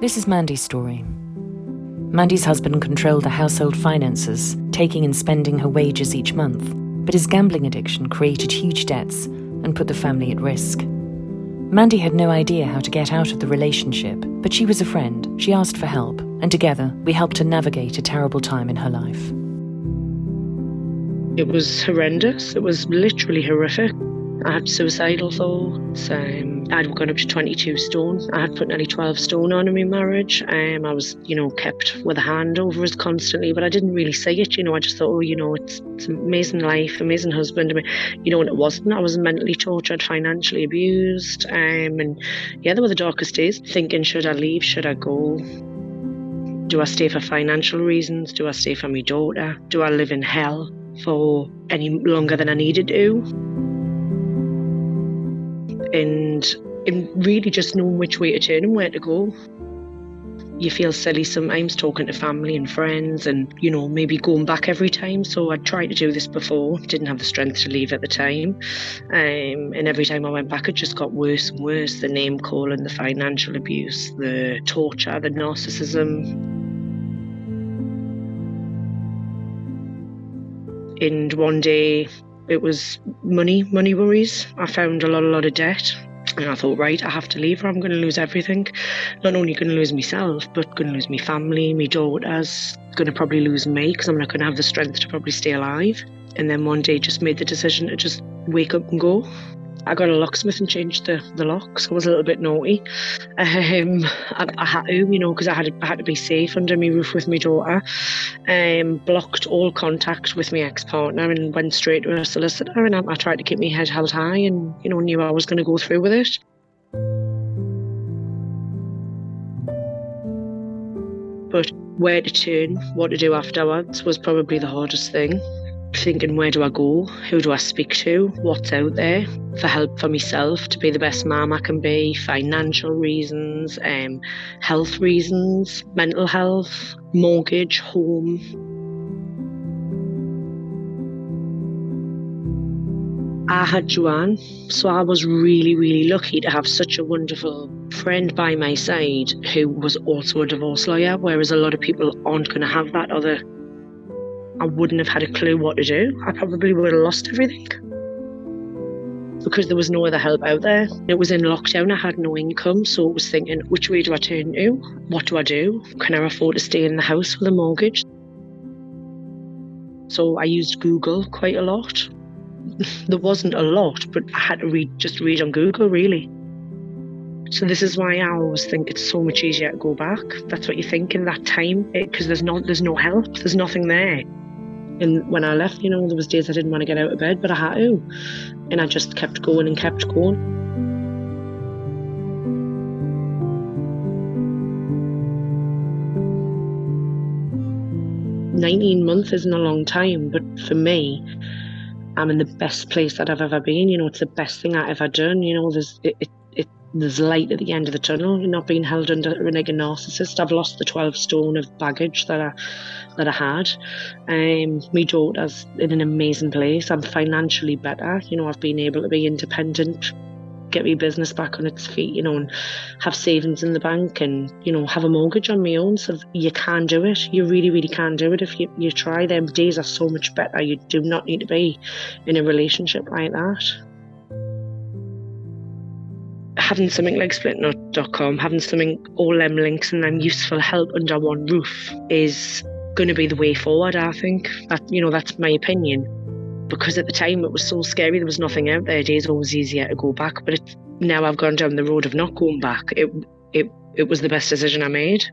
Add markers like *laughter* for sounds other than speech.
This is Mandy's story. Mandy's husband controlled the household finances, taking and spending her wages each month, but his gambling addiction created huge debts and put the family at risk. Mandy had no idea how to get out of the relationship, but she was a friend. She asked for help, and together we helped her navigate a terrible time in her life. It was horrendous. It was literally horrific. I had suicidal thoughts. Um, I'd gone up to 22 stone. I had put nearly 12 stone on in my marriage. Um, I was, you know, kept with a hand over us constantly, but I didn't really say it. You know, I just thought, oh, you know, it's, it's an amazing life, amazing husband. You know, and it wasn't. I was mentally tortured, financially abused. Um, and yeah, they were the darkest days. Thinking, should I leave? Should I go? Do I stay for financial reasons? Do I stay for my daughter? Do I live in hell? for any longer than I needed to. And, and really just knowing which way to turn and where to go. You feel silly sometimes talking to family and friends and, you know, maybe going back every time. So I tried to do this before, didn't have the strength to leave at the time. Um, and every time I went back, it just got worse and worse the name calling, the financial abuse, the torture, the narcissism, And one day it was money, money worries. I found a lot, a lot of debt. And I thought, right, I have to leave or I'm going to lose everything. Not only going to lose myself, but going to lose my family, my daughters, going to probably lose me because I'm not going to have the strength to probably stay alive. And then one day just made the decision to just wake up and go. I got a locksmith and changed the, the locks. I was a little bit naughty. Um, I, I, had to, you know, because I had, I had to be safe under my roof with my daughter. Um, blocked all contact with my ex partner and went straight to a solicitor. And I, I tried to keep my head held high and, you know, knew I was going to go through with it. But where to turn, what to do afterwards was probably the hardest thing thinking, where do I go? Who do I speak to? What's out there for help for myself to be the best mum I can be? Financial reasons, um, health reasons, mental health, mortgage, home. I had Joanne, so I was really, really lucky to have such a wonderful friend by my side who was also a divorce lawyer, whereas a lot of people aren't going to have that other I wouldn't have had a clue what to do. I probably would have lost everything because there was no other help out there. It was in lockdown, I had no income, so I was thinking, which way do I turn to? What do I do? Can I afford to stay in the house with a mortgage? So I used Google quite a lot. *laughs* there wasn't a lot, but I had to read just read on Google really. So this is why I always think it's so much easier to go back. That's what you think in that time because there's no there's no help, there's nothing there. And when I left, you know, there was days I didn't want to get out of bed, but I had to. And I just kept going and kept going. Nineteen months isn't a long time, but for me, I'm in the best place that I've ever been. You know, it's the best thing I've ever done. You know, there's it, it there's light at the end of the tunnel. You're not being held under a narcissist. I've lost the 12 stone of baggage that I that I had. Um, my daughter's in an amazing place. I'm financially better. You know, I've been able to be independent, get my business back on its feet, you know, and have savings in the bank and, you know, have a mortgage on my own. So you can do it. You really, really can do it if you, you try. Them days are so much better. You do not need to be in a relationship like that having something like splitnut.com, having something, all them links and them useful help under one roof is going to be the way forward, I think. That, you know, that's my opinion. Because at the time it was so scary, there was nothing out there. It is always easier to go back. But it, now I've gone down the road of not going back. It, it, it was the best decision I made.